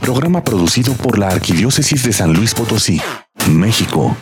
Programa producido por la Arquidiócesis de San Luis Potosí, México.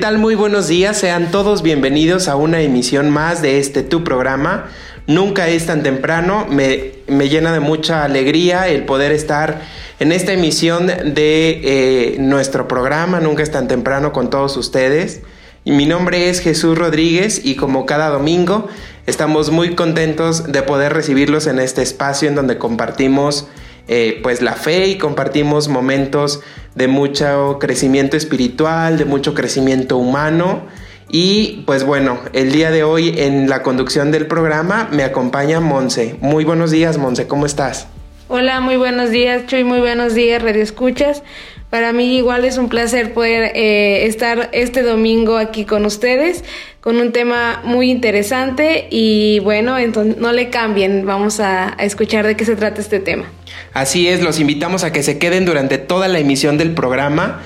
Tal? Muy buenos días, sean todos bienvenidos a una emisión más de este tu programa. Nunca es tan temprano, me, llena de mucha alegría el poder estar en esta emisión de eh, nuestro programa, Nunca es tan temprano con todos ustedes. Y mi nombre es Jesús Rodríguez y como cada domingo estamos muy contentos de poder recibirlos en este espacio en donde compartimos eh, pues la fe y compartimos momentos de mucho crecimiento espiritual, de mucho crecimiento humano. Y pues bueno, el día de hoy en la conducción del programa me acompaña Monse. Muy buenos días, Monse, ¿cómo estás? Hola, muy buenos días, Chuy, muy buenos días, Radio Escuchas. Para mí igual es un placer poder eh, estar este domingo aquí con ustedes con un tema muy interesante y bueno, entonces no le cambien, vamos a, escuchar de qué se trata este tema. Así es, los invitamos a que se queden durante toda la emisión del programa.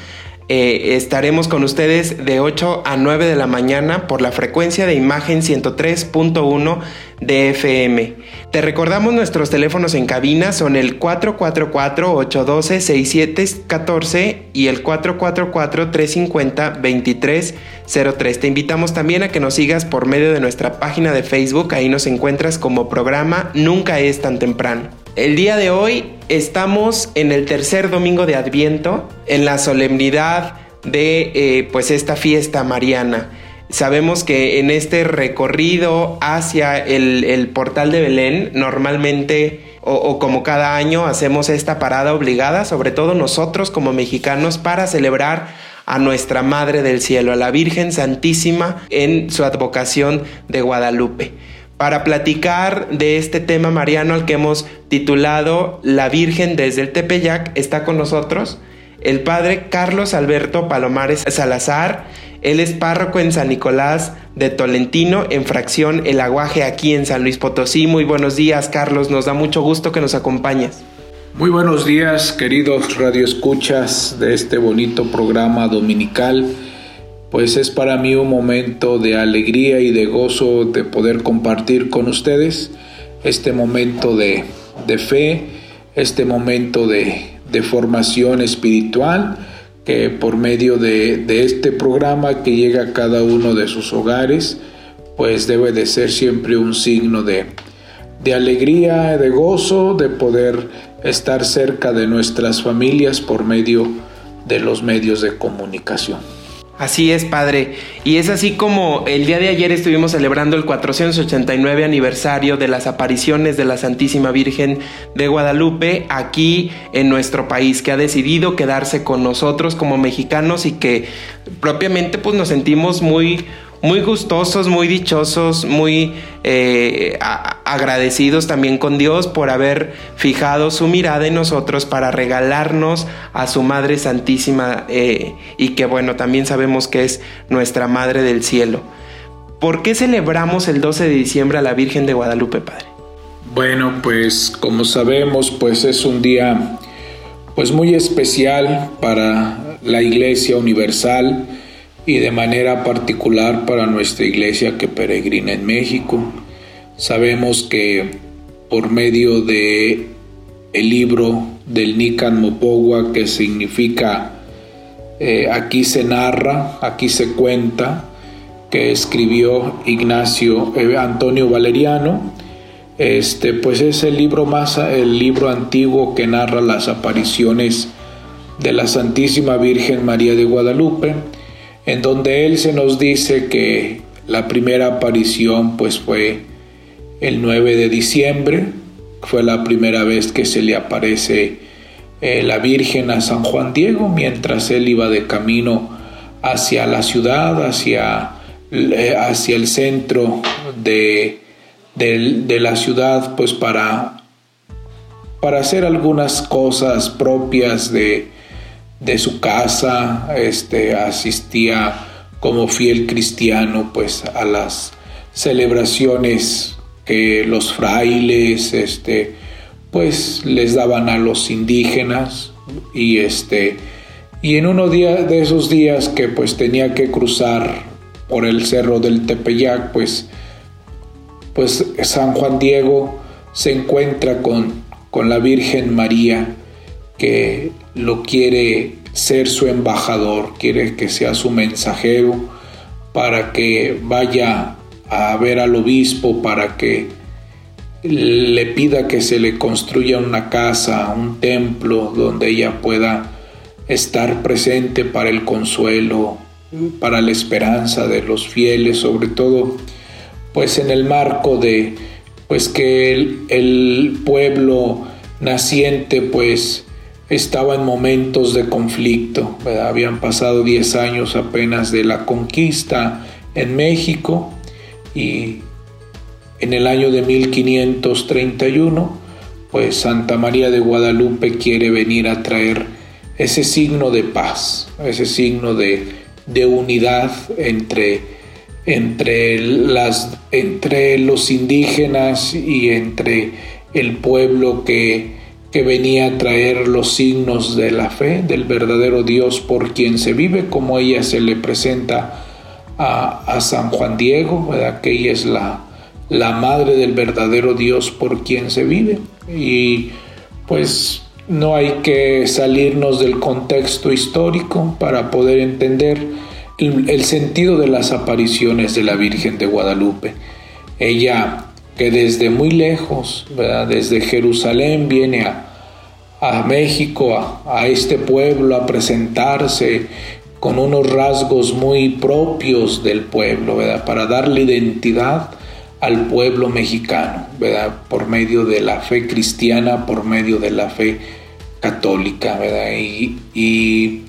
Eh, estaremos con ustedes de 8 a 9 de la mañana por la frecuencia de imagen 103.1 de FM. Te recordamos nuestros teléfonos en cabina son el 444-812-6714 y el 444-350-2303. Te invitamos también a que nos sigas por medio de nuestra página de Facebook, ahí nos encuentras como programa Nunca es tan temprano. El día de hoy estamos en el tercer domingo de Adviento, en la solemnidad de eh, pues esta fiesta mariana. Sabemos que en este recorrido hacia el, portal de Belén, normalmente o, o, como cada año hacemos esta parada obligada, sobre todo nosotros como mexicanos, para celebrar a nuestra Madre del Cielo, a la Virgen Santísima en su advocación de Guadalupe para platicar de este tema mariano al que hemos titulado La Virgen desde el Tepeyac, está con nosotros el padre Carlos Alberto Palomares Salazar. Él es párroco en San Nicolás de Tolentino, en fracción El Aguaje, aquí en San Luis Potosí. Muy buenos días, Carlos. Nos da mucho gusto que nos acompañes. Muy buenos días, queridos radioescuchas de este bonito programa dominical pues es para mí un momento de alegría y de gozo de poder compartir con ustedes este momento de, fe, este momento de, formación espiritual que por medio de, este programa que llega a cada uno de sus hogares, pues debe de ser siempre un signo de, de alegría, de gozo, de poder estar cerca de nuestras familias por medio de los medios de comunicación. Así es, Padre. Y es así como el día de ayer estuvimos celebrando el 489 aniversario de las apariciones de la Santísima Virgen de Guadalupe aquí en nuestro país, que ha decidido quedarse con nosotros como mexicanos y que propiamente pues nos sentimos muy muy gustosos, muy dichosos, muy eh, agradecidos también con Dios por haber fijado su mirada en nosotros para regalarnos a su Madre Santísima eh, y que bueno, también sabemos que es nuestra Madre del Cielo. ¿Por qué celebramos el 12 de diciembre a la Virgen de Guadalupe, Padre? Bueno, pues como sabemos, pues es un día pues muy especial para la Iglesia Universal y de manera particular para nuestra iglesia que peregrina en México. Sabemos que por medio de el libro del Nican Mopogua que significa eh, aquí se narra, aquí se cuenta, que escribió Ignacio eh, Antonio Valeriano, este, pues es el libro más, el libro antiguo que narra las apariciones de la Santísima Virgen María de Guadalupe, en donde él se nos dice que la primera aparición pues fue el 9 de diciembre, fue la primera vez que se le aparece eh, la Virgen a San Juan Diego mientras él iba de camino hacia la ciudad, hacia, eh, hacia el centro de, de, la ciudad, pues para, para hacer algunas cosas propias de, de su casa, este, asistía como fiel cristiano pues a las celebraciones que los frailes este pues les daban a los indígenas. Y este y en uno de esos días que pues tenía que cruzar por el cerro del Tepeyac pues pues San Juan Diego se encuentra con, con la Virgen María que lo quiere ser su embajador, quiere que sea su mensajero para que vaya a ver al obispo, para que le pida que se le construya una casa, un templo donde ella pueda estar presente para el consuelo, para la esperanza de los fieles, sobre todo pues en el marco de pues que el, el pueblo naciente pues estaba en momentos de conflicto. Habían pasado 10 años apenas de la conquista en México y en el año de 1531, pues Santa María de Guadalupe quiere venir a traer ese signo de paz, ese signo de, de unidad entre, entre, las, entre los indígenas y entre el pueblo que que venía a traer los signos de la fe del verdadero Dios por quien se vive, como ella se le presenta a, San Juan Diego, que ella es la, la madre del verdadero Dios por quien se vive. Y pues no hay que salirnos del contexto histórico para poder entender el, sentido de las apariciones de la Virgen de Guadalupe. Ella que desde muy lejos, desde Jerusalén, viene a, México, a, este pueblo, a presentarse con unos rasgos muy propios del pueblo, para darle identidad al pueblo mexicano, por medio de la fe cristiana, por medio de la fe católica. Y, y,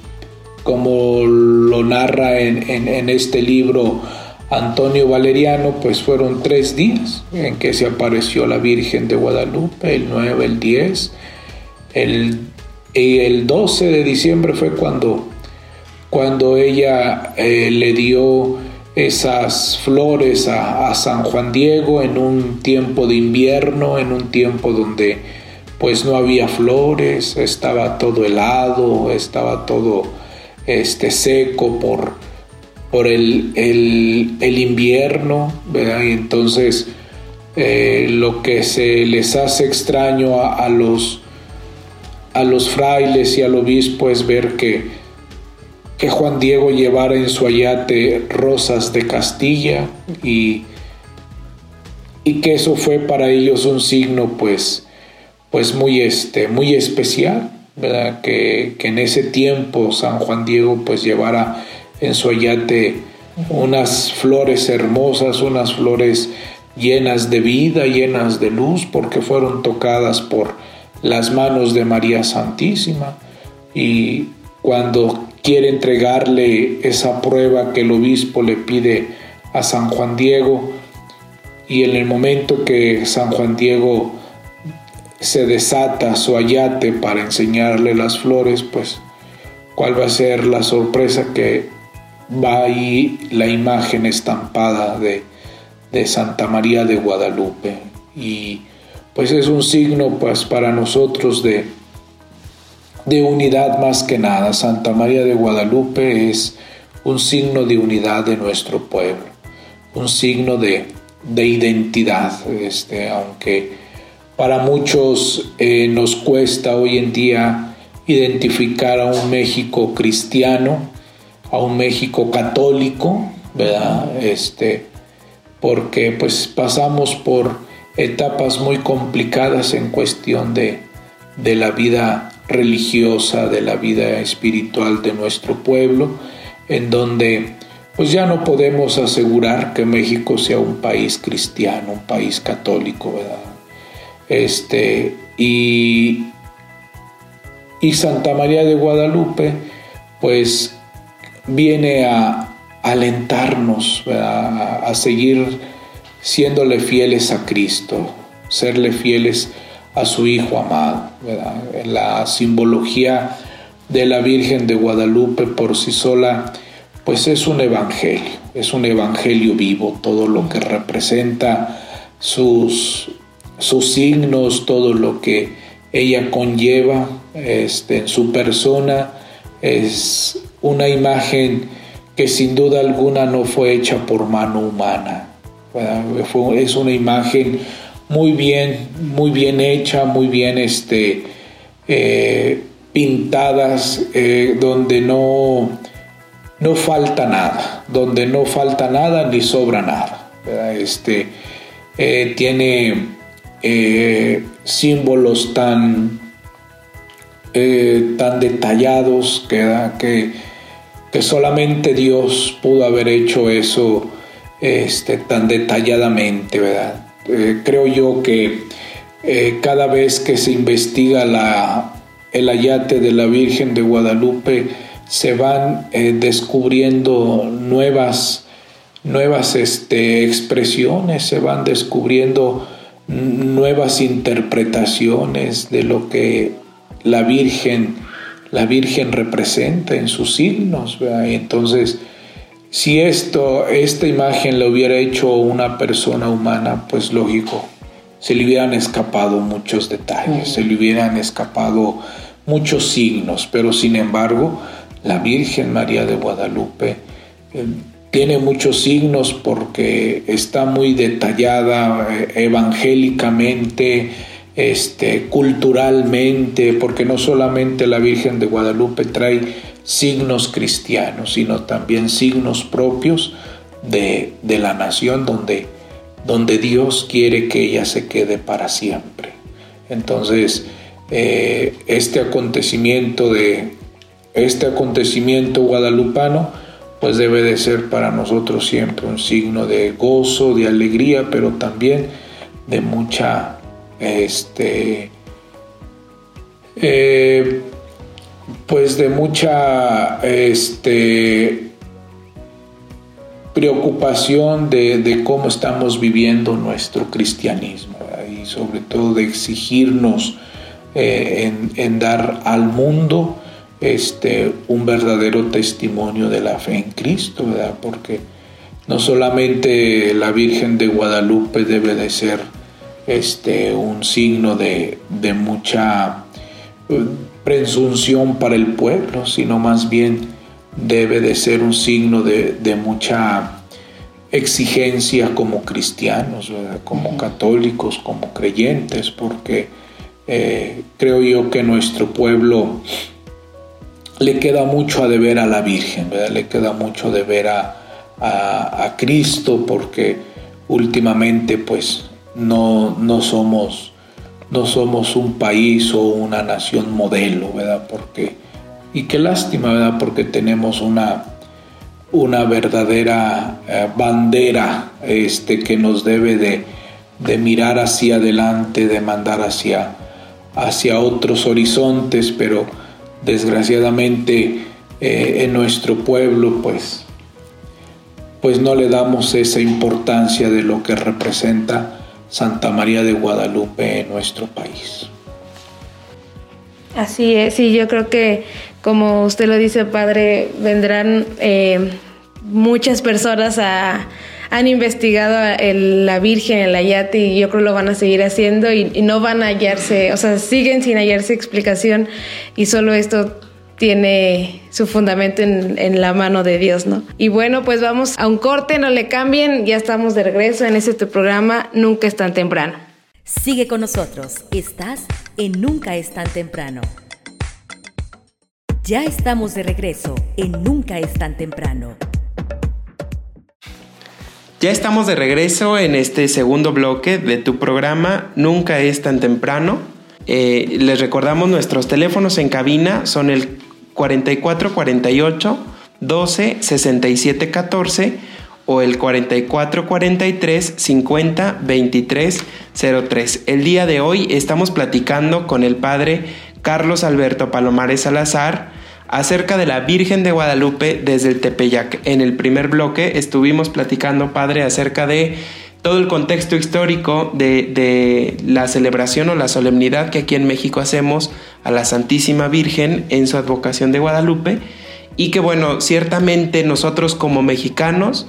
como lo narra en, en este libro, Antonio Valeriano, pues fueron tres días en que se apareció la Virgen de Guadalupe, el 9, el 10, el, y el 12 de diciembre fue cuando, cuando ella eh, le dio esas flores a, a, San Juan Diego en un tiempo de invierno, en un tiempo donde pues no había flores, estaba todo helado, estaba todo este, seco por, por el, el, invierno, Y entonces eh, lo que se les hace extraño a, los, a los frailes y al obispo es ver que, que Juan Diego llevara en su ayate rosas de Castilla y, y que eso fue para ellos un signo pues, pues muy, este, muy especial, ¿verdad? Que, que en ese tiempo San Juan Diego pues llevara en su ayate unas flores hermosas, unas flores llenas de vida, llenas de luz, porque fueron tocadas por las manos de María Santísima. Y cuando quiere entregarle esa prueba que el obispo le pide a San Juan Diego, y en el momento que San Juan Diego se desata su ayate para enseñarle las flores, pues cuál va a ser la sorpresa que va ahí la imagen estampada de, Santa María de Guadalupe y pues es un signo pues para nosotros de, de unidad más que nada. Santa María de Guadalupe es un signo de unidad de nuestro pueblo, un signo de, identidad, este, aunque para muchos eh, nos cuesta hoy en día identificar a un México cristiano, a un México católico, ¿verdad? Este, porque pues pasamos por etapas muy complicadas en cuestión de, de la vida religiosa, de la vida espiritual de nuestro pueblo, en donde pues ya no podemos asegurar que México sea un país cristiano, un país católico, ¿verdad? Este, y, y Santa María de Guadalupe, pues viene a alentarnos a seguir siéndole fieles a Cristo, serle fieles a su Hijo amado. La simbología de la Virgen de Guadalupe por sí sola, pues es un evangelio, es un evangelio vivo, todo lo que representa sus, sus signos, todo lo que ella conlleva este, en su persona, es una imagen que sin duda alguna no fue hecha por mano humana. es una imagen muy bien, muy bien hecha, muy bien este, eh, pintadas, eh, donde no, no falta nada, donde no falta nada ni sobra nada. Este, eh, tiene símbolos tan, tan detallados que, que, que, solamente Dios pudo haber hecho eso este, tan detalladamente, ¿verdad? Eh, creo yo que eh, cada vez que se investiga la, el ayate de la Virgen de Guadalupe, se van eh, descubriendo nuevas, nuevas este, expresiones, se van descubriendo nuevas interpretaciones de lo que la Virgen, la Virgen representa en sus signos. entonces, si esto, esta imagen la hubiera hecho una persona humana, pues lógico, se le hubieran escapado muchos detalles, se le hubieran escapado muchos signos, pero sin embargo, la Virgen María de Guadalupe eh, tiene muchos signos porque está muy detallada eh, evangélicamente, este, culturalmente, porque no solamente la Virgen de Guadalupe trae signos cristianos, sino también signos propios de, la nación donde, donde Dios quiere que ella se quede para siempre. Entonces, eh, este acontecimiento de este acontecimiento guadalupano, pues debe de ser para nosotros siempre un signo de gozo, de alegría, pero también de mucha este, eh, pues de mucha este, preocupación de, cómo estamos viviendo nuestro cristianismo y sobre todo de exigirnos eh, en, dar al mundo este, un verdadero testimonio de la fe en Cristo, porque no solamente la Virgen de Guadalupe debe de ser este, un signo de, de mucha presunción para el pueblo, sino más bien debe de ser un signo de, mucha exigencia como cristianos, como católicos, como creyentes, porque eh, creo yo que nuestro pueblo le queda mucho a deber a la Virgen, le queda mucho a deber a, a, Cristo, porque últimamente pues no, no somos no somos un país o una nación modelo, ¿verdad? Porque, y qué lástima, ¿verdad? Porque tenemos una, una verdadera eh, bandera este, que nos debe de, mirar hacia adelante, de mandar hacia, hacia otros horizontes, pero desgraciadamente eh, en nuestro pueblo, pues, pues no le damos esa importancia de lo que representa Santa María de Guadalupe en nuestro país. Así es, sí, yo creo que como usted lo dice, padre, vendrán eh, muchas personas a, han investigado la Virgen, el Ayate, y yo creo lo van a seguir haciendo y, no van a hallarse, o sea, siguen sin hallarse explicación y solo esto tiene su fundamento en, la mano de Dios, ¿no? Y bueno, pues vamos a un corte, no le cambien, ya estamos de regreso en este programa, Nunca es tan temprano. Sigue con nosotros, estás en Nunca es tan temprano. Ya estamos de regreso en Nunca es tan temprano. Ya estamos de regreso en este segundo bloque de tu programa Nunca es tan temprano. Eh, les recordamos nuestros teléfonos en cabina son el 4448 12 67 14 o el 4443 50 23 03. El día de hoy estamos platicando con el padre Carlos Alberto Palomares Salazar acerca de la Virgen de Guadalupe desde el Tepeyac. En el primer bloque estuvimos platicando, padre, acerca de todo el contexto histórico de, de, la celebración o la solemnidad que aquí en México hacemos a la Santísima Virgen en su advocación de Guadalupe y que bueno, ciertamente nosotros como mexicanos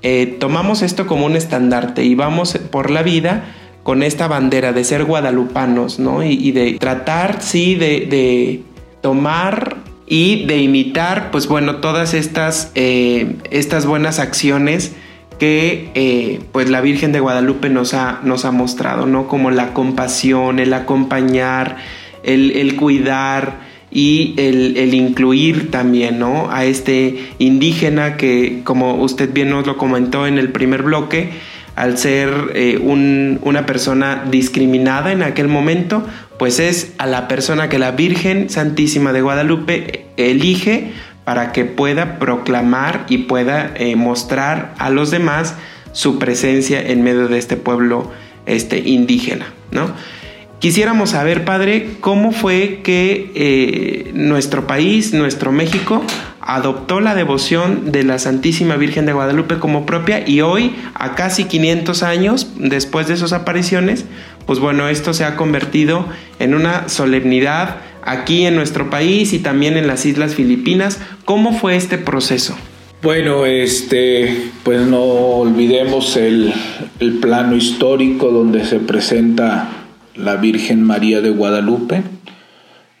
eh, tomamos esto como un estandarte y vamos por la vida con esta bandera de ser guadalupanos, ¿no? Y, de tratar, sí, de, tomar y de imitar, pues bueno, todas estas, eh, estas buenas acciones que eh, pues la Virgen de Guadalupe nos ha, nos ha mostrado, ¿no? Como la compasión, el acompañar, el, el cuidar, y el, incluir también ¿no? a este indígena que, como usted bien nos lo comentó en el primer bloque, al ser eh, una persona discriminada en aquel momento, pues es a la persona que la Virgen Santísima de Guadalupe elige para que pueda proclamar y pueda eh, mostrar a los demás su presencia en medio de este pueblo este, indígena, ¿no? Quisiéramos saber, Padre, cómo fue que eh, nuestro país, nuestro México, adoptó la devoción de la Santísima Virgen de Guadalupe como propia y hoy, a casi 500 años después de sus apariciones, pues bueno, esto se ha convertido en una solemnidad aquí en nuestro país y también en las Islas Filipinas. ¿Cómo fue este proceso? Bueno, este, pues no olvidemos el, el plano histórico donde se presenta la Virgen María de Guadalupe.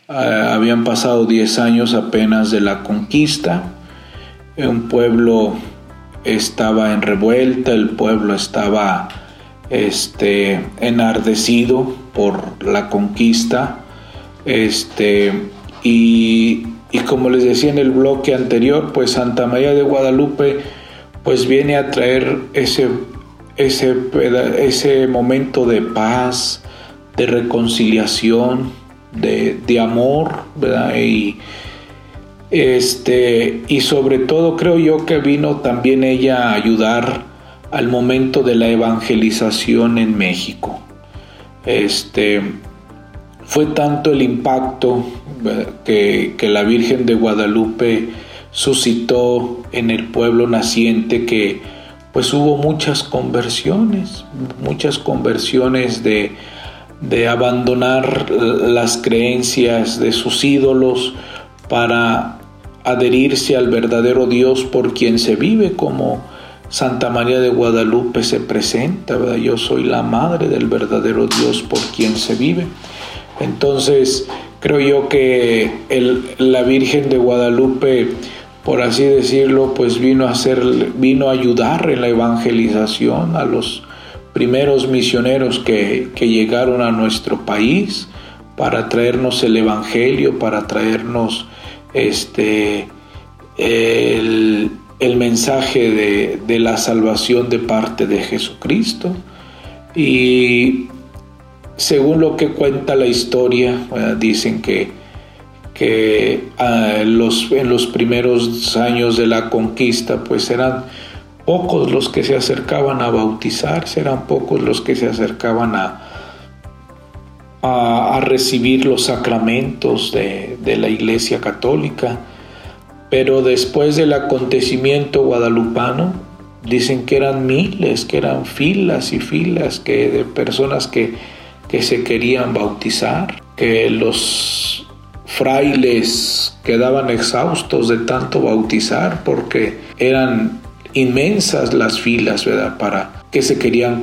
Ah, habían pasado 10 años apenas de la conquista. Un pueblo estaba en revuelta, el pueblo estaba este, enardecido por la conquista. Este, y, y como les decía en el bloque anterior, pues Santa María de Guadalupe pues viene a traer ese, ese, ese momento de paz, de reconciliación, de, de amor, ¿verdad? Y, este, y sobre todo creo yo que vino también ella a ayudar al momento de la evangelización en México. Este, fue tanto el impacto que, que, la Virgen de Guadalupe suscitó en el pueblo naciente que pues hubo muchas conversiones, muchas conversiones de, abandonar las creencias de sus ídolos para adherirse al verdadero Dios por quien se vive como Santa María de Guadalupe se presenta. Yo soy la madre del verdadero Dios por quien se vive. Entonces, creo yo que la Virgen de Guadalupe, por así decirlo, pues vino a vino a ayudar en la evangelización a los primeros misioneros que, llegaron a nuestro país para traernos el Evangelio, para traernos este, el, mensaje de, la salvación de parte de Jesucristo. Y según lo que cuenta la historia, dicen que, que ah, en los primeros años de la conquista, pues eran pocos los que se acercaban a bautizarse, eran pocos los que se acercaban a, a, recibir los sacramentos de, de, la Iglesia Católica. Pero después del acontecimiento guadalupano, dicen que eran miles, que eran filas y filas que, de personas que, que se querían bautizar, que los frailes quedaban exhaustos de tanto bautizar porque eran inmensas las filas, ¿verdad? Para que se querían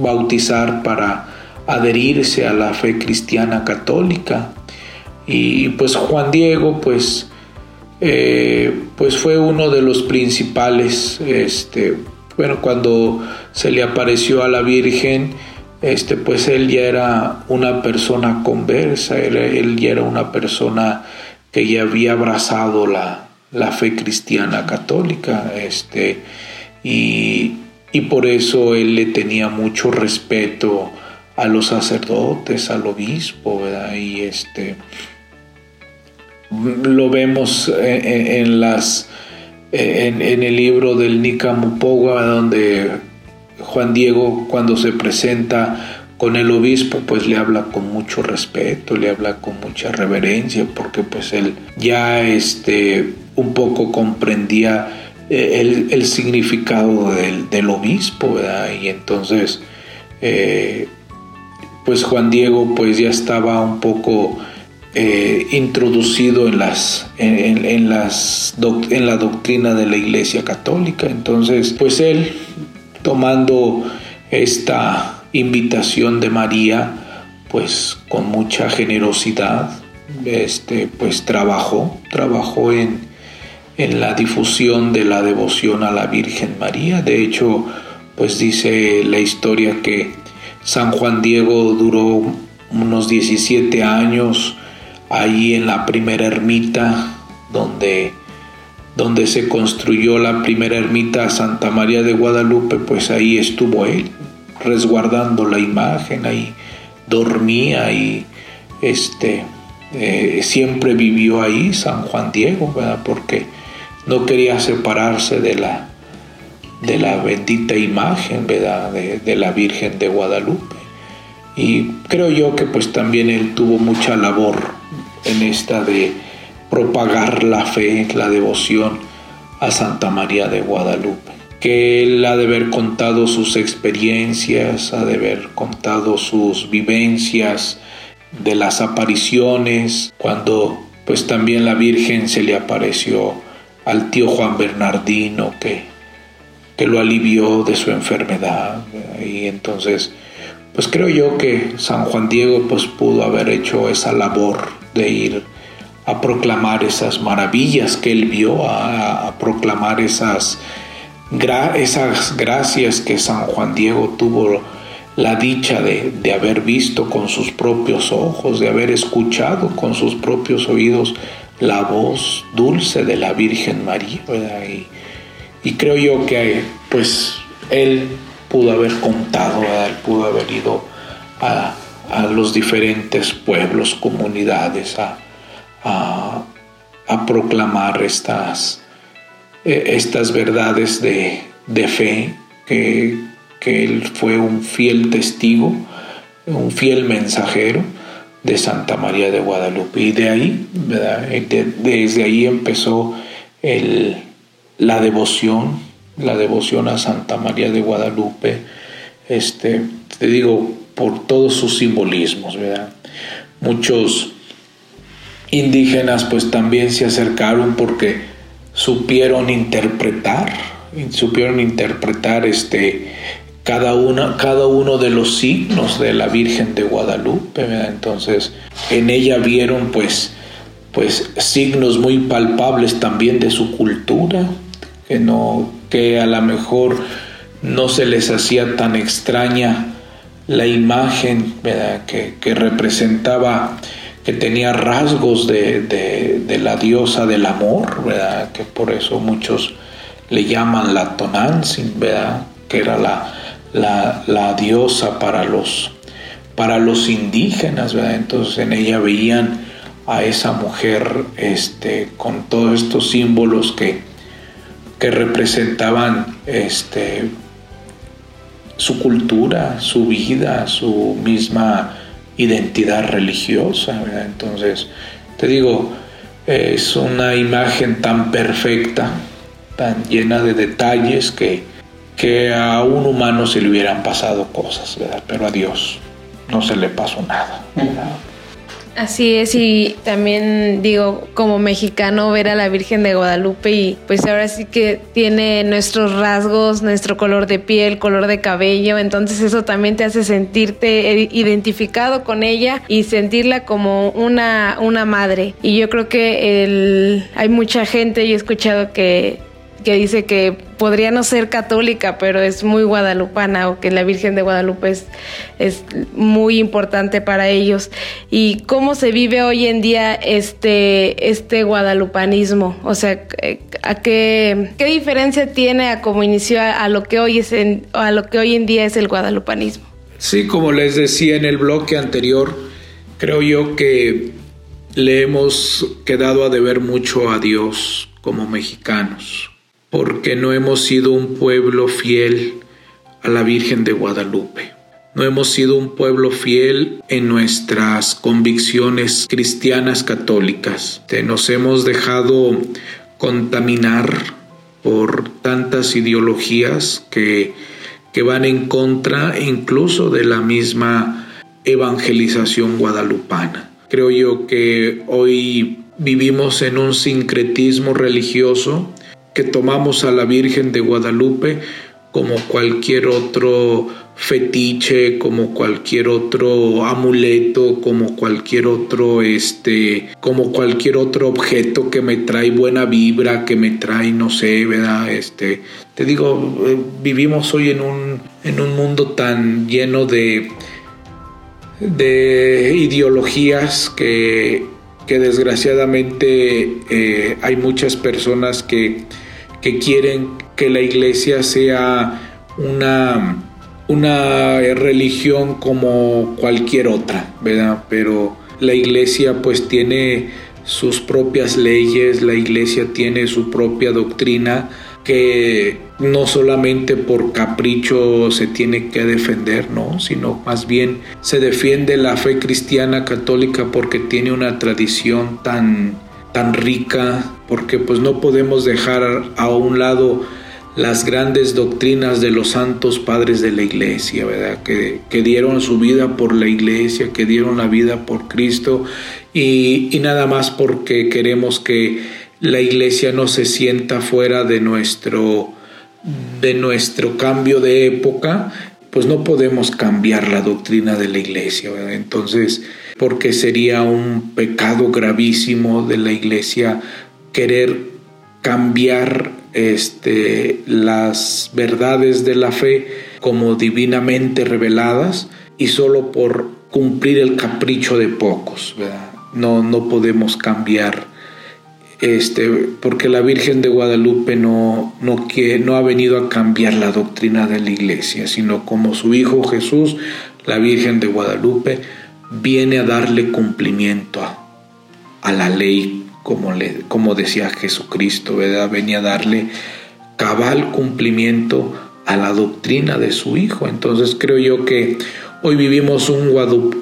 bautizar para adherirse a la fe cristiana católica. Y pues Juan Diego, pues, eh, pues fue uno de los principales, este, bueno, cuando se le apareció a la Virgen, este, pues él ya era una persona conversa, él ya era una persona que ya había abrazado la, la fe cristiana católica, este, y, y por eso él le tenía mucho respeto a los sacerdotes, al obispo, ¿verdad? Y este lo vemos en, las en, el libro del Nicamupoga donde Juan Diego cuando se presenta con el obispo pues le habla con mucho respeto, le habla con mucha reverencia porque pues él ya este un poco comprendía eh, el, significado del, obispo, ¿verdad? Y entonces eh, pues Juan Diego pues ya estaba un poco eh, introducido en las en, las en la doctrina de la Iglesia Católica entonces pues él tomando esta invitación de María pues con mucha generosidad este pues trabajó trabajó en en la difusión de la devoción a la Virgen María. De hecho pues dice la historia que San Juan Diego duró unos 17 años ahí en la primera ermita donde, donde se construyó la primera ermita Santa María de Guadalupe, pues ahí estuvo él, resguardando la imagen, ahí dormía y este, eh, siempre vivió ahí San Juan Diego, ¿verdad? porque no quería separarse de la, de la bendita imagen ¿verdad? De, de la Virgen de Guadalupe. Y creo yo que pues también él tuvo mucha labor en esta de propagar la fe, la devoción a Santa María de Guadalupe. Que él ha de haber contado sus experiencias, ha de haber contado sus vivencias de las apariciones, cuando pues también la Virgen se le apareció al tío Juan Bernardino que, que lo alivió de su enfermedad. Y entonces, pues creo yo que San Juan Diego pues pudo haber hecho esa labor de ir a proclamar esas maravillas que él vio, a, proclamar esas, esas gracias que San Juan Diego tuvo la dicha de, haber visto con sus propios ojos, de haber escuchado con sus propios oídos la voz dulce de la Virgen María. Y, creo yo que pues él pudo haber contado, él pudo haber ido a, a los diferentes pueblos, comunidades, a, proclamar estas, e, estas verdades de, fe, que, él fue un fiel testigo, un fiel mensajero de Santa María de Guadalupe. Y de ahí, desde ahí empezó el, la devoción, la devoción a Santa María de Guadalupe. Este, te digo, por todos sus simbolismos, ¿verdad? Muchos indígenas pues también se acercaron porque supieron interpretar, supieron interpretar este cada, una, cada uno de los signos de la Virgen de Guadalupe, entonces en ella vieron pues pues signos muy palpables también de su cultura, que no que a lo mejor no se les hacía tan extraña la imagen Que, representaba, que tenía rasgos de, la diosa del amor, ¿verdad? que por eso muchos le llaman la Tonantzin, que era la, la, diosa para los, para los indígenas, ¿verdad? entonces en ella veían a esa mujer este, con todos estos símbolos que, que representaban este, su cultura, su vida, su misma identidad religiosa. Entonces, te digo, es una imagen tan perfecta, tan llena de detalles que, que a un humano se le hubieran pasado cosas, pero a Dios no se le pasó nada. Así es, y también digo, como mexicano, ver a la Virgen de Guadalupe y pues ahora sí que tiene nuestros rasgos, nuestro color de piel, color de cabello, entonces eso también te hace sentirte identificado con ella y sentirla como una, una madre. Y yo creo que el, hay mucha gente, yo he escuchado que que dice que podría no ser católica, pero es muy guadalupana o que la Virgen de Guadalupe es, es muy importante para ellos. ¿Y cómo se vive hoy en día este, este guadalupanismo? O sea, ¿a qué, qué diferencia tiene a cómo inició a, lo que hoy es a lo que hoy en día es el guadalupanismo? Sí, como les decía en el bloque anterior, creo yo que le hemos quedado a deber mucho a Dios como mexicanos porque no hemos sido un pueblo fiel a la Virgen de Guadalupe. No hemos sido un pueblo fiel en nuestras convicciones cristianas católicas. Nos hemos dejado contaminar por tantas ideologías que, que van en contra incluso de la misma evangelización guadalupana. Creo yo que hoy vivimos en un sincretismo religioso que tomamos a la Virgen de Guadalupe como cualquier otro fetiche, como cualquier otro amuleto, como cualquier otro este, como cualquier otro objeto que me trae buena vibra, que me trae no sé, ¿verdad? Este, te digo, eh, vivimos hoy en un en un mundo tan lleno de de ideologías que, que desgraciadamente eh, hay muchas personas que que quieren que la iglesia sea una, una religión como cualquier otra, ¿verdad? Pero la iglesia pues tiene sus propias leyes, la iglesia tiene su propia doctrina que no solamente por capricho se tiene que defender, no, sino más bien se defiende la fe cristiana católica porque tiene una tradición tan tan rica, porque pues no podemos dejar a un lado las grandes doctrinas de los santos padres de la iglesia, ¿verdad? Que, que dieron su vida por la iglesia, que dieron la vida por Cristo y, y nada más porque queremos que la iglesia no se sienta fuera de nuestro, de nuestro cambio de época, pues no podemos cambiar la doctrina de la iglesia. Entonces, porque sería un pecado gravísimo de la iglesia querer cambiar este, las verdades de la fe como divinamente reveladas y solo por cumplir el capricho de pocos. No, no podemos cambiar, este, porque la Virgen de Guadalupe no, no, no ha venido a cambiar la doctrina de la iglesia, sino como su Hijo Jesús, la Virgen de Guadalupe, viene a darle cumplimiento a, la ley, como, le, como decía Jesucristo, ¿verdad? Venía a darle cabal cumplimiento a la doctrina de su Hijo. Entonces creo yo que hoy vivimos un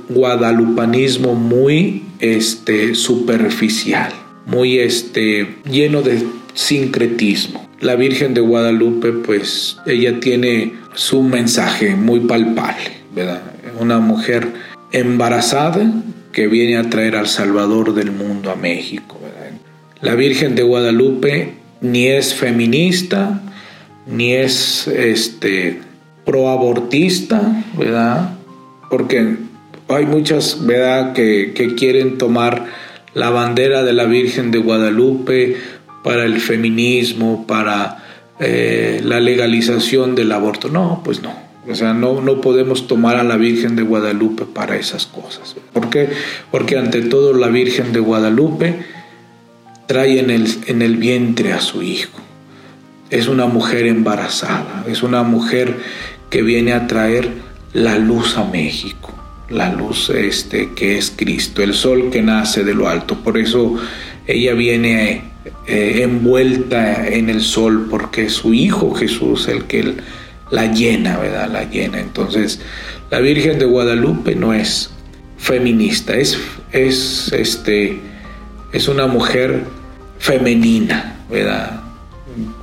guadalupanismo muy este, superficial, muy este, lleno de sincretismo. La Virgen de Guadalupe, pues ella tiene su mensaje muy palpable, ¿verdad? Una mujer embarazada que viene a traer al Salvador del mundo a México. La Virgen de Guadalupe ni es feminista, ni es este proabortista, ¿verdad? Porque hay muchas, ¿verdad?, que, quieren tomar la bandera de la Virgen de Guadalupe para el feminismo, para eh, la legalización del aborto. No, pues no. O sea, no, no podemos tomar a la Virgen de Guadalupe para esas cosas. ¿Por qué? Porque ante todo la Virgen de Guadalupe trae en el, en el vientre a su hijo. Es una mujer embarazada, es una mujer que viene a traer la luz a México, la luz este, que es Cristo, el sol que nace de lo alto. Por eso ella viene eh, envuelta en el sol, porque es su hijo Jesús el que... la llena, ¿verdad? La llena. Entonces, la Virgen de Guadalupe no es feminista, es, es, este, es una mujer femenina, ¿verdad?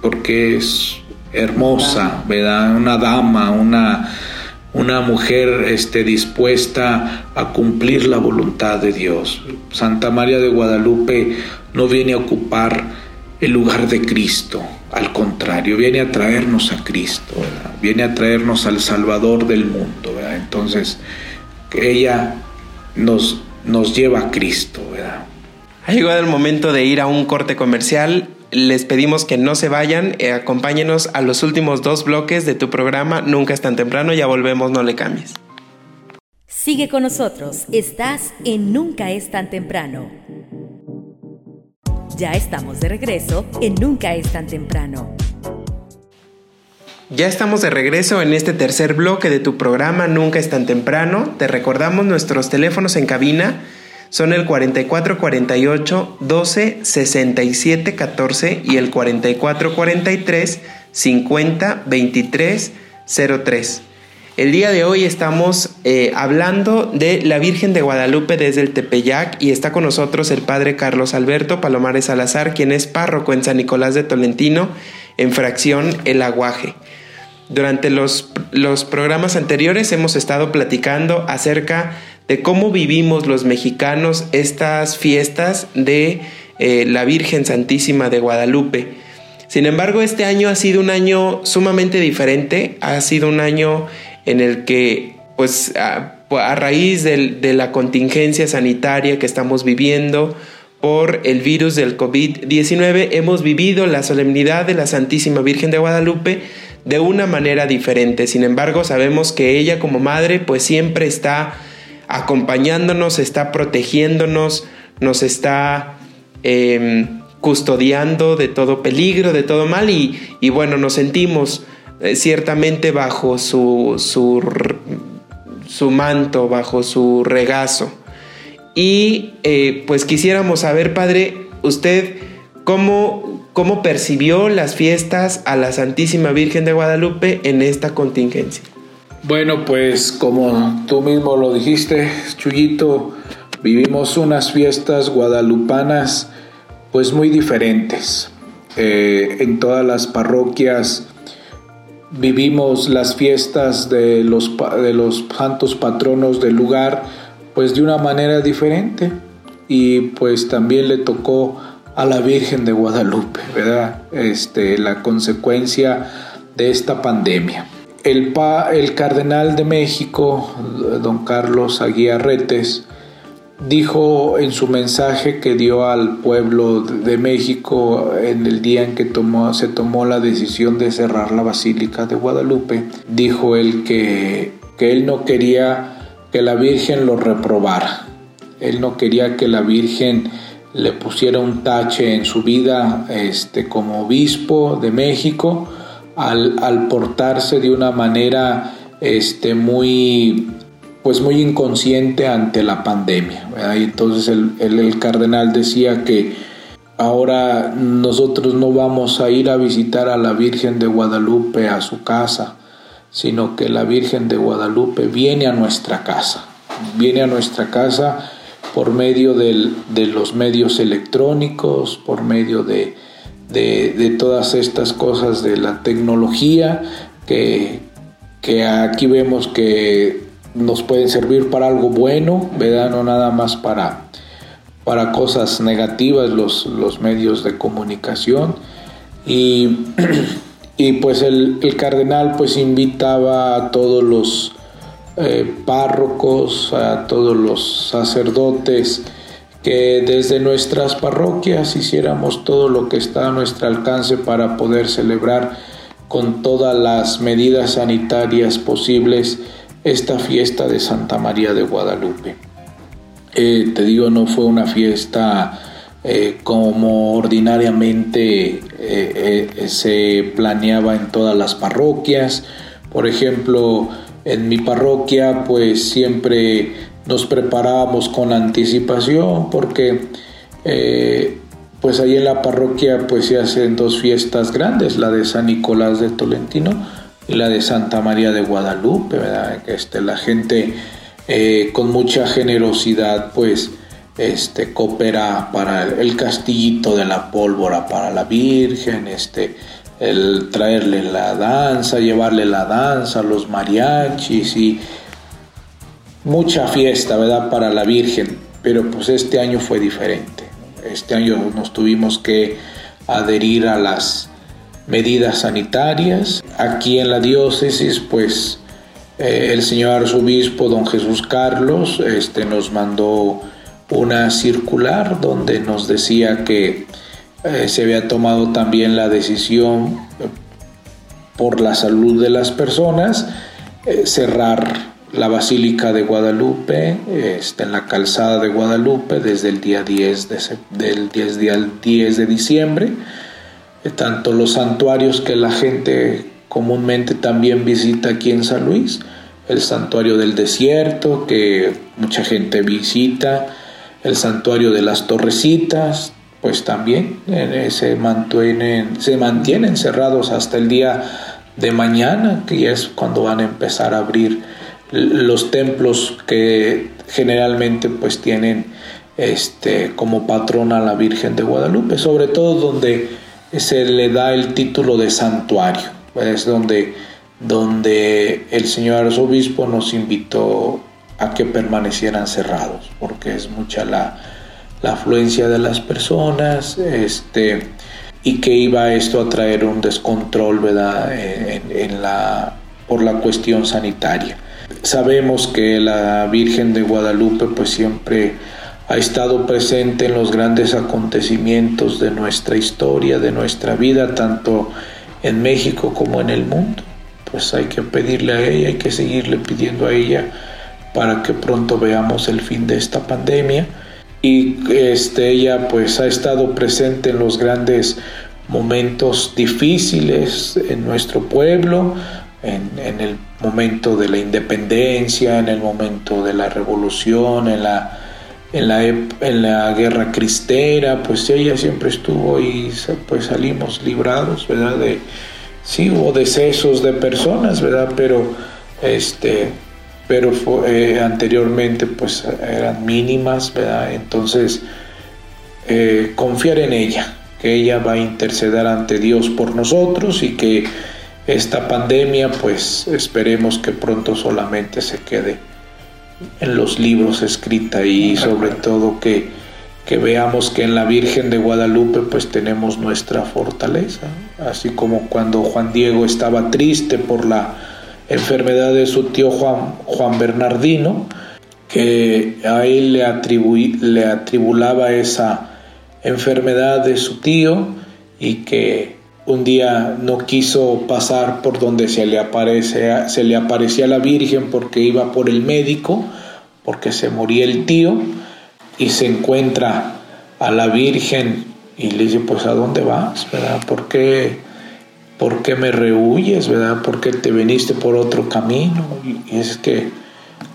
Porque es hermosa, ¿verdad? Una dama, una, una mujer este, dispuesta a cumplir la voluntad de Dios. Santa María de Guadalupe no viene a ocupar el lugar de Cristo, al contrario, viene a traernos a Cristo, viene a traernos al Salvador del mundo. ¿verdad? Entonces, ella nos, nos lleva a Cristo. ¿verdad? Ha llegado el momento de ir a un corte comercial. les pedimos que no se vayan, eh, acompáñenos a los últimos dos bloques de tu programa Nunca es tan temprano, ya volvemos, no le cambies. Sigue con nosotros, estás en Nunca es tan temprano. Ya estamos de regreso en Nunca es tan temprano. Ya estamos de regreso en este tercer bloque de tu programa Nunca es tan temprano. Te recordamos nuestros teléfonos en cabina son el 4448 12 67 14 y el 4443 50 23 03. El día de hoy estamos eh, hablando de la Virgen de Guadalupe desde el Tepeyac y está con nosotros el Padre Carlos Alberto Palomares Salazar, quien es párroco en San Nicolás de Tolentino en fracción El Aguaje. Durante los, los programas anteriores hemos estado platicando acerca de cómo vivimos los mexicanos estas fiestas de eh, la Virgen Santísima de Guadalupe. Sin embargo, este año ha sido un año sumamente diferente, ha sido un año en el que, pues, a, raíz de la contingencia sanitaria que estamos viviendo, por el virus del COVID-19, hemos vivido la solemnidad de la Santísima Virgen de Guadalupe de una manera diferente. Sin embargo, sabemos que ella como madre pues siempre está acompañándonos, está protegiéndonos, nos está em, custodiando de todo peligro, de todo mal y, bueno, nos sentimos eh, ciertamente bajo su, su, manto, bajo su regazo. Y eh, pues quisiéramos saber, Padre, usted cómo, cómo percibió las fiestas a la Santísima Virgen de Guadalupe en esta contingencia. Bueno, pues como tú mismo lo dijiste, Chuyito, vivimos unas fiestas guadalupanas pues muy diferentes. Eh, en todas las parroquias vivimos las fiestas de los, de los santos patronos del lugar pues de una manera diferente y pues también le tocó a la Virgen de Guadalupe, ¿verdad? Este, la consecuencia de esta pandemia. El, el cardenal de México, don Carlos Aguiarretes, dijo en su mensaje que dio al pueblo de México en el día en que se tomó la decisión de cerrar la Basílica de Guadalupe, dijo él que, que él no quería que la Virgen lo reprobara, él no quería que la Virgen le pusiera un tache en su vida este, como obispo de México, al, portarse de una manera este, muy, pues muy inconsciente ante la pandemia. Entonces el, el, cardenal decía que ahora nosotros no vamos a ir a visitar a la Virgen de Guadalupe a su casa, sino que la Virgen de Guadalupe viene a nuestra casa, viene a nuestra casa por medio del, de los medios electrónicos, por medio de, de, todas estas cosas de la tecnología que, que, aquí vemos que nos pueden servir para algo bueno, ¿verdad? No nada más para, para cosas negativas los, los medios de comunicación. Y, y pues el, el, cardenal pues invitaba a todos los eh, párrocos, a todos los sacerdotes, que desde nuestras parroquias hiciéramos todo lo que está a nuestro alcance para poder celebrar con todas las medidas sanitarias posibles esta fiesta de Santa María de Guadalupe. Eh, te digo, no fue una fiesta eh, como ordinariamente eh, se planeaba en todas las parroquias. Por ejemplo, en mi parroquia pues siempre nos preparábamos con anticipación porque pues ahí en la parroquia pues se hacen dos fiestas grandes, la de San Nicolás de Tolentino la de Santa María de Guadalupe, ¿verdad? Este, la gente eh, con mucha generosidad pues este, coopera para el castillito de la pólvora para la Virgen, este, el traerle la danza, llevarle la danza, los mariachis y mucha fiesta, ¿verdad? Para la Virgen, pero pues este año fue diferente. Este año nos tuvimos que adherir a las medidas sanitarias. Aquí en la diócesis, pues eh, el señor arzobispo don Jesús Carlos este, nos mandó una circular donde nos decía que, eh, se había tomado también la decisión eh, por la salud de las personas cerrar la Basílica de Guadalupe está en la calzada de Guadalupe desde el día 10 de, del 10, día 10 de diciembre. Tanto los santuarios que la gente comúnmente también visita aquí en San Luis, el santuario del desierto que mucha gente visita, el santuario de las torrecitas, pues también se, mantienen, se mantienen cerrados hasta el día de mañana, que es cuando van a empezar a abrir los templos que generalmente pues tienen este como patrona a la Virgen de Guadalupe, sobre todo donde se le da el título de santuario, es donde donde el señor arzobispo nos invitó a que permanecieran cerrados, porque es mucha la, afluencia de las personas, este, y que iba esto a traer un descontrol, ¿verdad? En, la, por la cuestión sanitaria. Sabemos que la Virgen de Guadalupe pues siempre ha estado presente en los grandes acontecimientos de nuestra historia, de nuestra vida, tanto en México como en el mundo pues hay que pedirle a ella, hay que seguirle pidiendo a ella para que pronto veamos el fin de esta pandemia. Y este, ella pues ha estado presente en los grandes momentos difíciles en nuestro pueblo, en, en, el momento de la independencia, en el momento de la revolución, en la, en la, en la guerra cristera, pues ella siempre estuvo y pues salimos librados, ¿verdad? De, sí hubo decesos de personas, ¿verdad? Pero este pero eh, anteriormente pues eran mínimas, ¿verdad? Entonces eh, confiar en ella, que ella va a interceder ante Dios por nosotros y que esta pandemia pues esperemos que pronto solamente se quede en los libros escrita y sobre todo que que veamos que en la Virgen de Guadalupe pues tenemos nuestra fortaleza, así como cuando Juan Diego estaba triste por la enfermedad de su tío Juan, Juan Bernardino, que a él le, le atribulaba esa enfermedad de su tío y que un día no quiso pasar por donde se le, aparece, se le aparecía la Virgen porque iba por el médico, porque se moría el tío, y se encuentra a la Virgen y le dice, pues ¿a dónde vas? ¿Verdad? ¿Por qué, por qué me rehuyes? ¿Verdad? ¿Por qué te viniste por otro camino? Y es que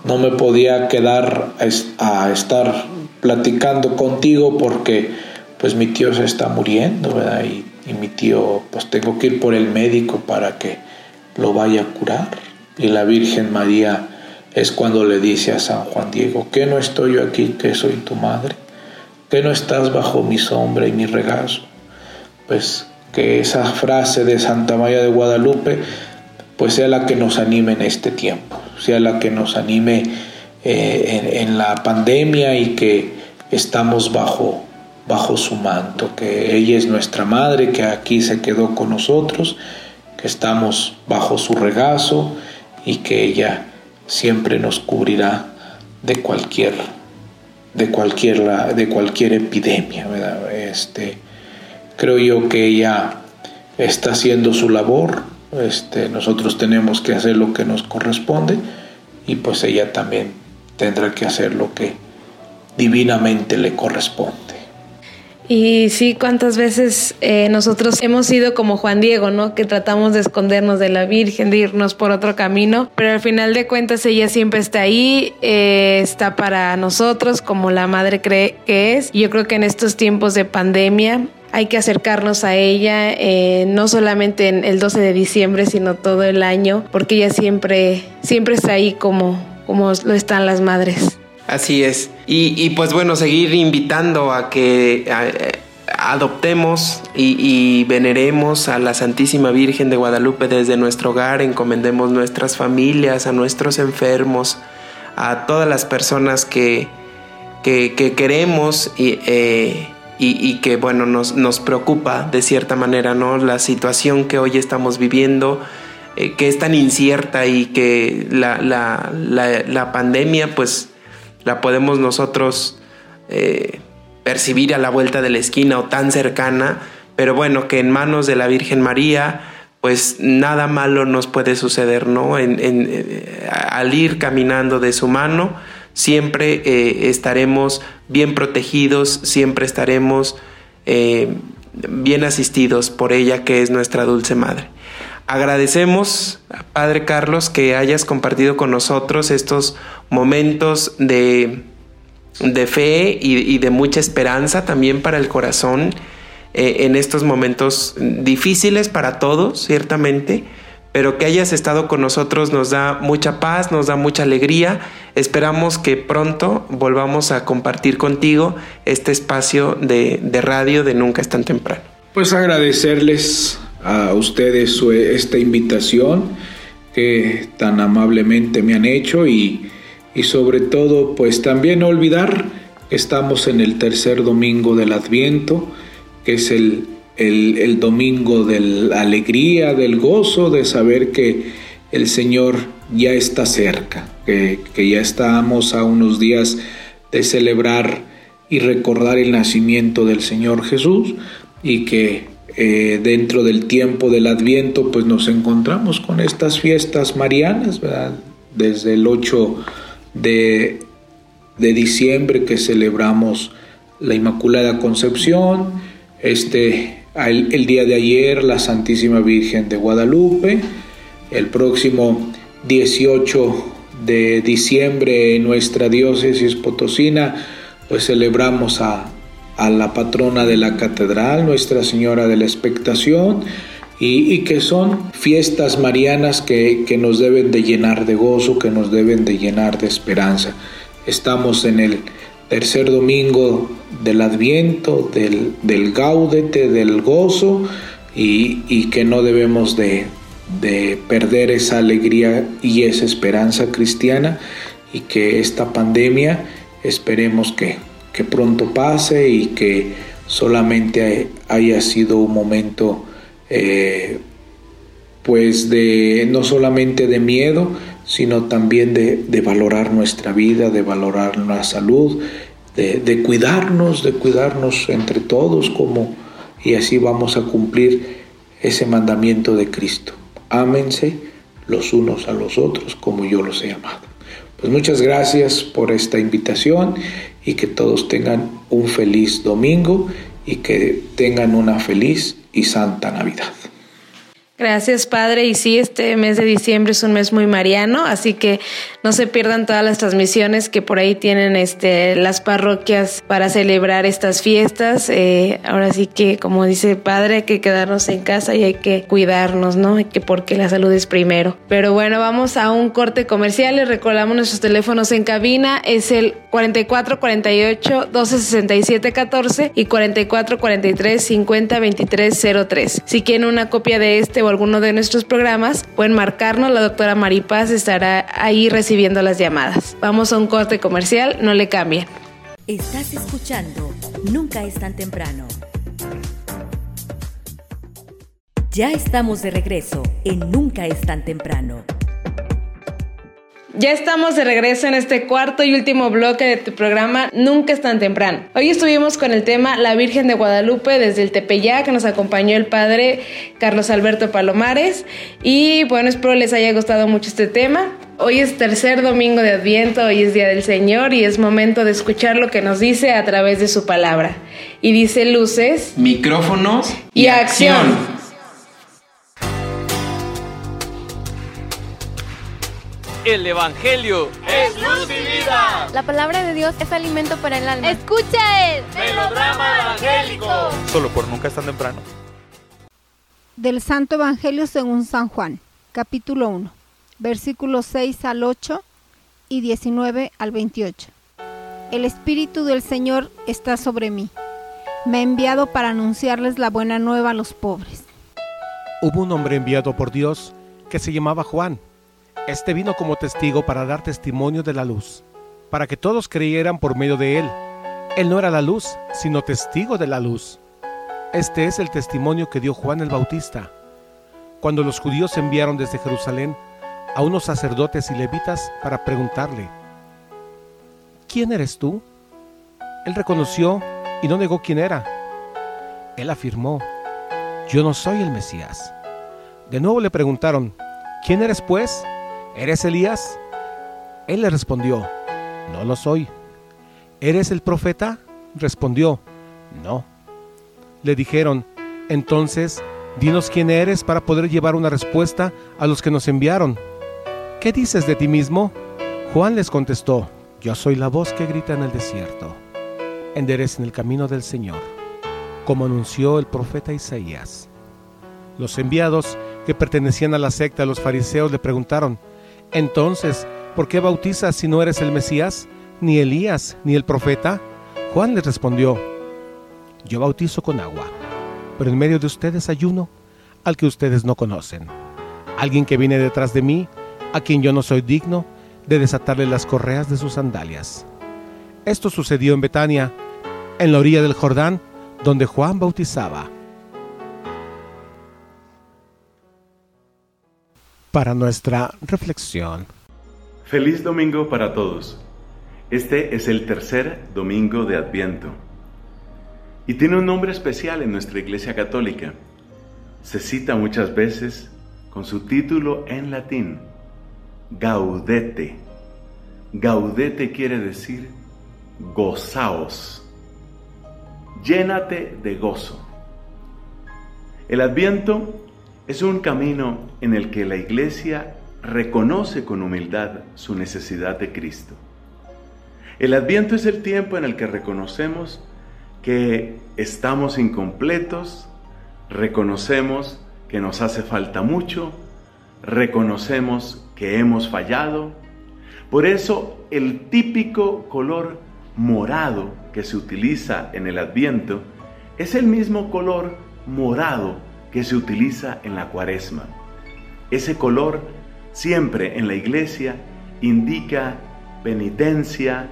no me podía quedar a estar platicando contigo porque pues mi tío se está muriendo, ¿verdad? Y, y mi tío, pues tengo que ir por el médico para que lo vaya a curar. Y la Virgen María es cuando le dice a San Juan Diego, que no estoy yo aquí, que soy tu madre, que no estás bajo mi sombra y mi regazo. Pues que esa frase de Santa María de Guadalupe, pues sea la que nos anime en este tiempo, sea la que nos anime eh, en, la pandemia y que estamos bajo, bajo su manto, que ella es nuestra madre, que aquí se quedó con nosotros, que estamos bajo su regazo y que ella siempre nos cubrirá de cualquier de cualquier de cualquier epidemia este creo yo que ella está haciendo su labor este nosotros tenemos que hacer lo que nos corresponde y pues ella también tendrá que hacer lo que divinamente le corresponde y sí, cuántas veces eh, nosotros hemos sido como Juan Diego, ¿no? Que tratamos de escondernos de la Virgen, de irnos por otro camino, pero al final de cuentas ella siempre está ahí, eh, está para nosotros como la madre cree que es. Yo creo que en estos tiempos de pandemia hay que acercarnos a ella, eh, no solamente en el 12 de diciembre, sino todo el año, porque ella siempre, siempre está ahí como, como lo están las madres. Así es. Y, pues bueno, seguir invitando a que adoptemos y, veneremos a la Santísima Virgen de Guadalupe desde nuestro hogar, encomendemos nuestras familias, a nuestros enfermos, a todas las personas que, que, queremos eh, y, y, que bueno, nos, nos, preocupa de cierta manera, ¿no? La situación que hoy estamos viviendo eh, que es tan incierta y que la, la pandemia pues la podemos nosotros eh, percibir a la vuelta de la esquina o tan cercana, pero bueno, que en manos de la Virgen María, pues nada malo nos puede suceder, ¿no? En, eh, al ir caminando de su mano, siempre eh, estaremos bien protegidos, siempre estaremos bien asistidos por ella, que es nuestra dulce madre. Agradecemos, Padre Carlos, que hayas compartido con nosotros estos momentos de, de fe y, de mucha esperanza también para el corazón eh, en estos momentos difíciles para todos, ciertamente, pero que hayas estado con nosotros nos da mucha paz, nos da mucha alegría. Esperamos que pronto volvamos a compartir contigo este espacio de, de radio de Nunca es tan temprano. Pues agradecerles a ustedes esta invitación que tan amablemente me han hecho y, y sobre todo pues también olvidar que estamos en el tercer domingo del Adviento, que es el, el, domingo de la alegría, del gozo, de saber que el Señor ya está cerca, que, ya estamos a unos días de celebrar y recordar el nacimiento del Señor Jesús y que eh, dentro del tiempo del Adviento, pues nos encontramos con estas fiestas marianas, desde el 8 de, diciembre que celebramos la Inmaculada Concepción, este, el, el, día de ayer la Santísima Virgen de Guadalupe, el próximo 18 de diciembre en nuestra diócesis potosina, pues celebramos a a la patrona de la catedral, Nuestra Señora de la Expectación, y, que son fiestas marianas que, nos deben de llenar de gozo, que nos deben de llenar de esperanza. Estamos en el tercer domingo del Adviento, del, del Gaudete, del gozo, y, que no debemos de, de perder esa alegría y esa esperanza cristiana, y que esta pandemia esperemos que que pronto pase y que solamente haya sido un momento eh, pues de no solamente de miedo sino también de, valorar nuestra vida de valorar la salud de, cuidarnos de cuidarnos entre todos como y así vamos a cumplir ese mandamiento de Cristo ámense los unos a los otros como yo los he amado pues muchas gracias por esta invitación y que todos tengan un feliz domingo y que tengan una feliz y santa Navidad. Gracias, Padre. Y sí, este mes de diciembre es un mes muy mariano, así que no se pierdan todas las transmisiones que por ahí tienen este, las parroquias para celebrar estas fiestas. Eh, ahora sí que, como dice el Padre, hay que quedarnos en casa y hay que cuidarnos, ¿no? que porque la salud es primero. Pero bueno, vamos a un corte comercial. Les recordamos nuestros teléfonos en cabina. Es el 4448 1267 14 y 4443 50 23 03. Si quieren una copia de este alguno de nuestros programas, pueden marcarnos. La doctora Maripaz estará ahí recibiendo las llamadas. Vamos a un corte comercial, no le cambien. Estás escuchando Nunca es tan temprano. Ya estamos de regreso en Nunca es tan temprano. Ya estamos de regreso en este cuarto y último bloque de tu programa Nunca es tan temprano. Hoy estuvimos con el tema La Virgen de Guadalupe desde el Tepeyac, que nos acompañó el padre Carlos Alberto Palomares. Y bueno, espero les haya gustado mucho este tema. Hoy es tercer domingo de Adviento, hoy es Día del Señor y es momento de escuchar lo que nos dice a través de su palabra. Y dice luces, micrófonos y, acción. El Evangelio es luz y vida. La palabra de Dios es alimento para el alma. Escucha el melodrama evangélico. Solo por nunca es tan temprano. Del Santo Evangelio según San Juan, capítulo 1, versículos 6 al 8 y 19 al 28. El Espíritu del Señor está sobre mí. Me ha enviado para anunciarles la buena nueva a los pobres. Hubo un hombre enviado por Dios que se llamaba Juan este vino como testigo para dar testimonio de la luz, para que todos creyeran por medio de él. Él no era la luz, sino testigo de la luz. Este es el testimonio que dio Juan el Bautista. Cuando los judíos enviaron desde Jerusalén a unos sacerdotes y levitas para preguntarle, ¿quién eres tú? Él reconoció y no negó quién era. Él afirmó, yo no soy el Mesías. De nuevo le preguntaron, ¿quién eres pues? ¿Eres Elías? Él le respondió, no lo soy. ¿Eres el profeta? Respondió, no. Le dijeron, entonces, dinos quién eres para poder llevar una respuesta a los que nos enviaron. ¿Qué dices de ti mismo? Juan les contestó, yo soy la voz que grita en el desierto. Enderecen el camino del Señor, como anunció el profeta Isaías. Los enviados que pertenecían a la secta de los fariseos le preguntaron, entonces, ¿por qué bautizas si no eres el Mesías, ni Elías, ni el profeta? Juan les respondió, yo bautizo con agua, pero en medio de ustedes hay uno al que ustedes no conocen, alguien que viene detrás de mí, a quien yo no soy digno de desatarle las correas de sus sandalias. Esto sucedió en Betania, en la orilla del Jordán, donde Juan bautizaba. Para nuestra reflexión. Feliz domingo para todos. Este es el tercer domingo de Adviento y tiene un nombre especial en nuestra Iglesia Católica. Se cita muchas veces con su título en latín, Gaudete. Gaudete quiere decir gozaos. Llénate de gozo. El Adviento es un camino en el que la Iglesia reconoce con humildad su necesidad de Cristo. El Adviento es el tiempo en el que reconocemos que estamos incompletos, reconocemos que nos hace falta mucho, reconocemos que hemos fallado. Por eso el típico color morado que se utiliza en el adviento es el mismo color morado que se utiliza en la cuaresma. Ese color siempre en la iglesia indica penitencia,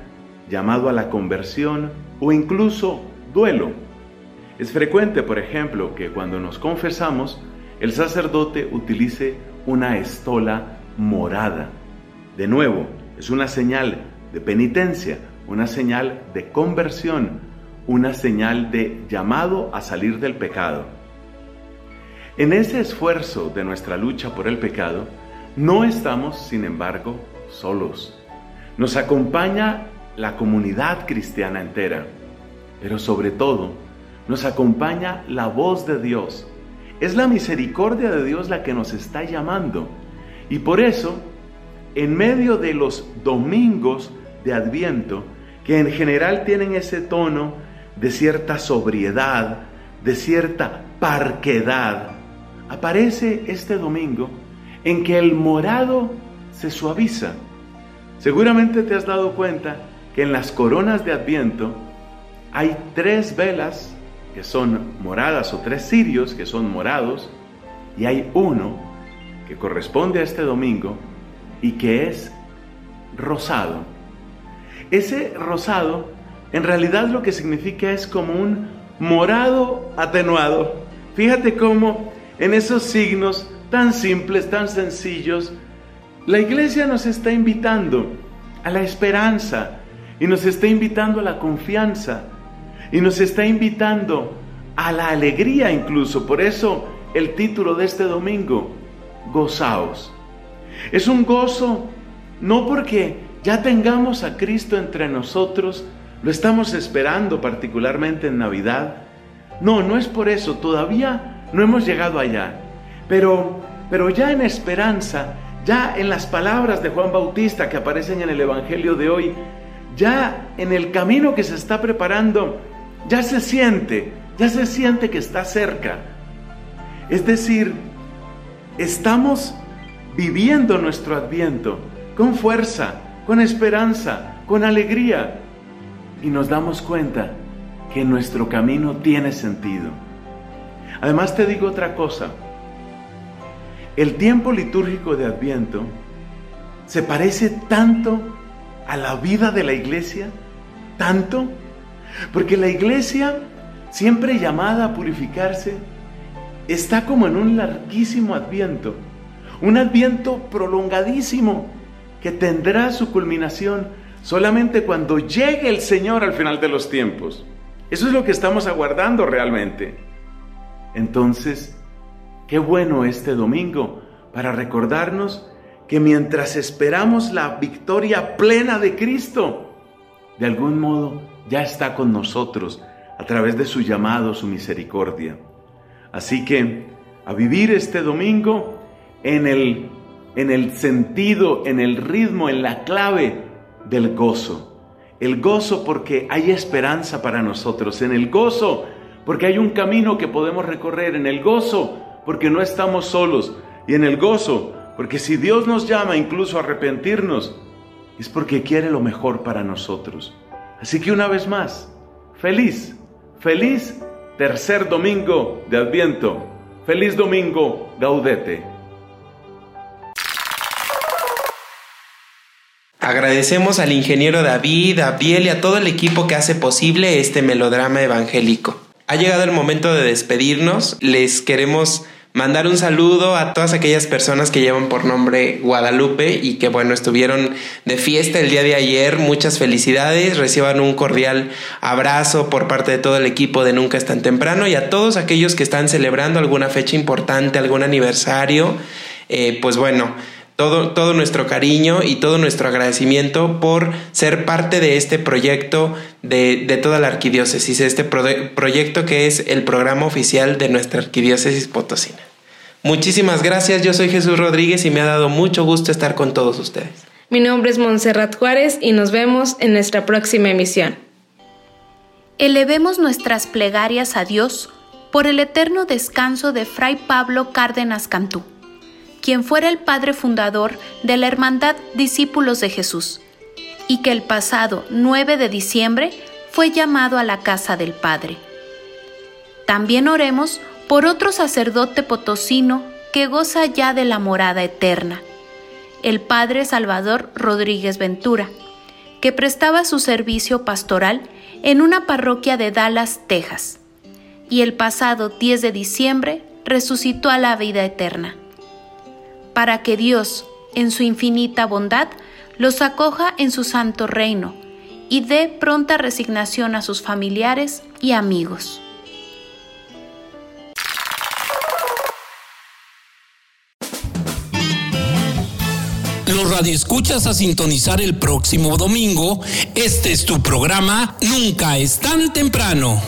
llamado a la conversión o incluso duelo. Es frecuente, por ejemplo, que cuando nos confesamos, el sacerdote utilice una estola morada. De nuevo, es una señal de penitencia, una señal de conversión, una señal de llamado a salir del pecado. En ese esfuerzo de nuestra lucha por el pecado, no estamos, sin embargo, solos. Nos acompaña la comunidad cristiana entera, pero sobre todo nos acompaña la voz de Dios. Es la misericordia de Dios la que nos está llamando. Y por eso, en medio de los domingos de Adviento, que en general tienen ese tono de cierta sobriedad, de cierta parquedad, aparece este domingo en que el morado se suaviza. Seguramente te has dado cuenta que en las coronas de Adviento hay tres velas que son moradas o tres cirios que son morados y hay uno que corresponde a este domingo y que es rosado. Ese rosado en realidad lo que significa es como un morado atenuado. Fíjate cómo en esos signos tan simples, tan sencillos, la iglesia nos está invitando a la esperanza, y nos está invitando a la confianza y nos está invitando a la alegría incluso. Por eso el título de este domingo, gozaos. Es un gozo no porque ya tengamos a Cristo entre nosotros, lo estamos esperando particularmente en Navidad. No, no es por eso, todavía no hemos llegado allá. Pero, pero ya en esperanza, ya en las palabras de Juan Bautista que aparecen en el Evangelio de hoy, ya en el camino que se está preparando, ya se siente, ya se siente que está cerca. Es decir, estamos viviendo nuestro adviento con fuerza, con esperanza, con alegría. Y nos damos cuenta que nuestro camino tiene sentido. Además te digo otra cosa. El tiempo litúrgico de Adviento se parece tanto a la vida de la iglesia tanto? Porque la iglesia, siempre llamada a purificarse, está como en un larguísimo adviento, un adviento prolongadísimo que tendrá su culminación solamente cuando llegue el Señor al final de los tiempos. Eso es lo que estamos aguardando realmente. Entonces, qué bueno este domingo para recordarnos que mientras esperamos la victoria plena de Cristo, de algún modo ya está con nosotros a través de su llamado, su misericordia. Así que a vivir este domingo en el, en el sentido, en el ritmo, en la clave del gozo. El gozo porque hay esperanza para nosotros, en el gozo porque hay un camino que podemos recorrer, en el gozo porque no estamos solos y en el gozo porque si Dios nos llama incluso a arrepentirnos, es porque quiere lo mejor para nosotros. Así que una vez más, feliz, feliz tercer domingo de Adviento. Feliz domingo, gaudete. Agradecemos al ingeniero David, a Abdiel y a todo el equipo que hace posible este melodrama evangélico. Ha llegado el momento de despedirnos. Les queremos mandar un saludo a todas aquellas personas que llevan por nombre Guadalupe y que bueno, estuvieron de fiesta el día de ayer. Muchas felicidades, reciban un cordial abrazo por parte de todo el equipo de Nunca es tan temprano y a todos aquellos que están celebrando alguna fecha importante, algún aniversario. Eh, pues bueno, todo, todo nuestro cariño y todo nuestro agradecimiento por ser parte de este proyecto de, de toda la arquidiócesis, este proyecto que es el programa oficial de nuestra arquidiócesis potosina. Muchísimas gracias, yo soy Jesús Rodríguez y me ha dado mucho gusto estar con todos ustedes. Mi nombre es Montserrat Juárez y nos vemos en nuestra próxima emisión. Elevemos nuestras plegarias a Dios por el eterno descanso de Fray Pablo Cárdenas Cantú quien fuera el padre fundador de la Hermandad Discípulos de Jesús, y que el pasado 9 de diciembre fue llamado a la casa del Padre. También oremos por otro sacerdote potosino que goza ya de la morada eterna, el Padre Salvador Rodríguez Ventura, que prestaba su servicio pastoral en una parroquia de Dallas, Texas, y el pasado 10 de diciembre resucitó a la vida eterna para que Dios, en su infinita bondad, los acoja en su santo reino y dé pronta resignación a sus familiares y amigos. Radioescuchas a sintonizar el próximo domingo. Este es tu programa Nunca es tan temprano.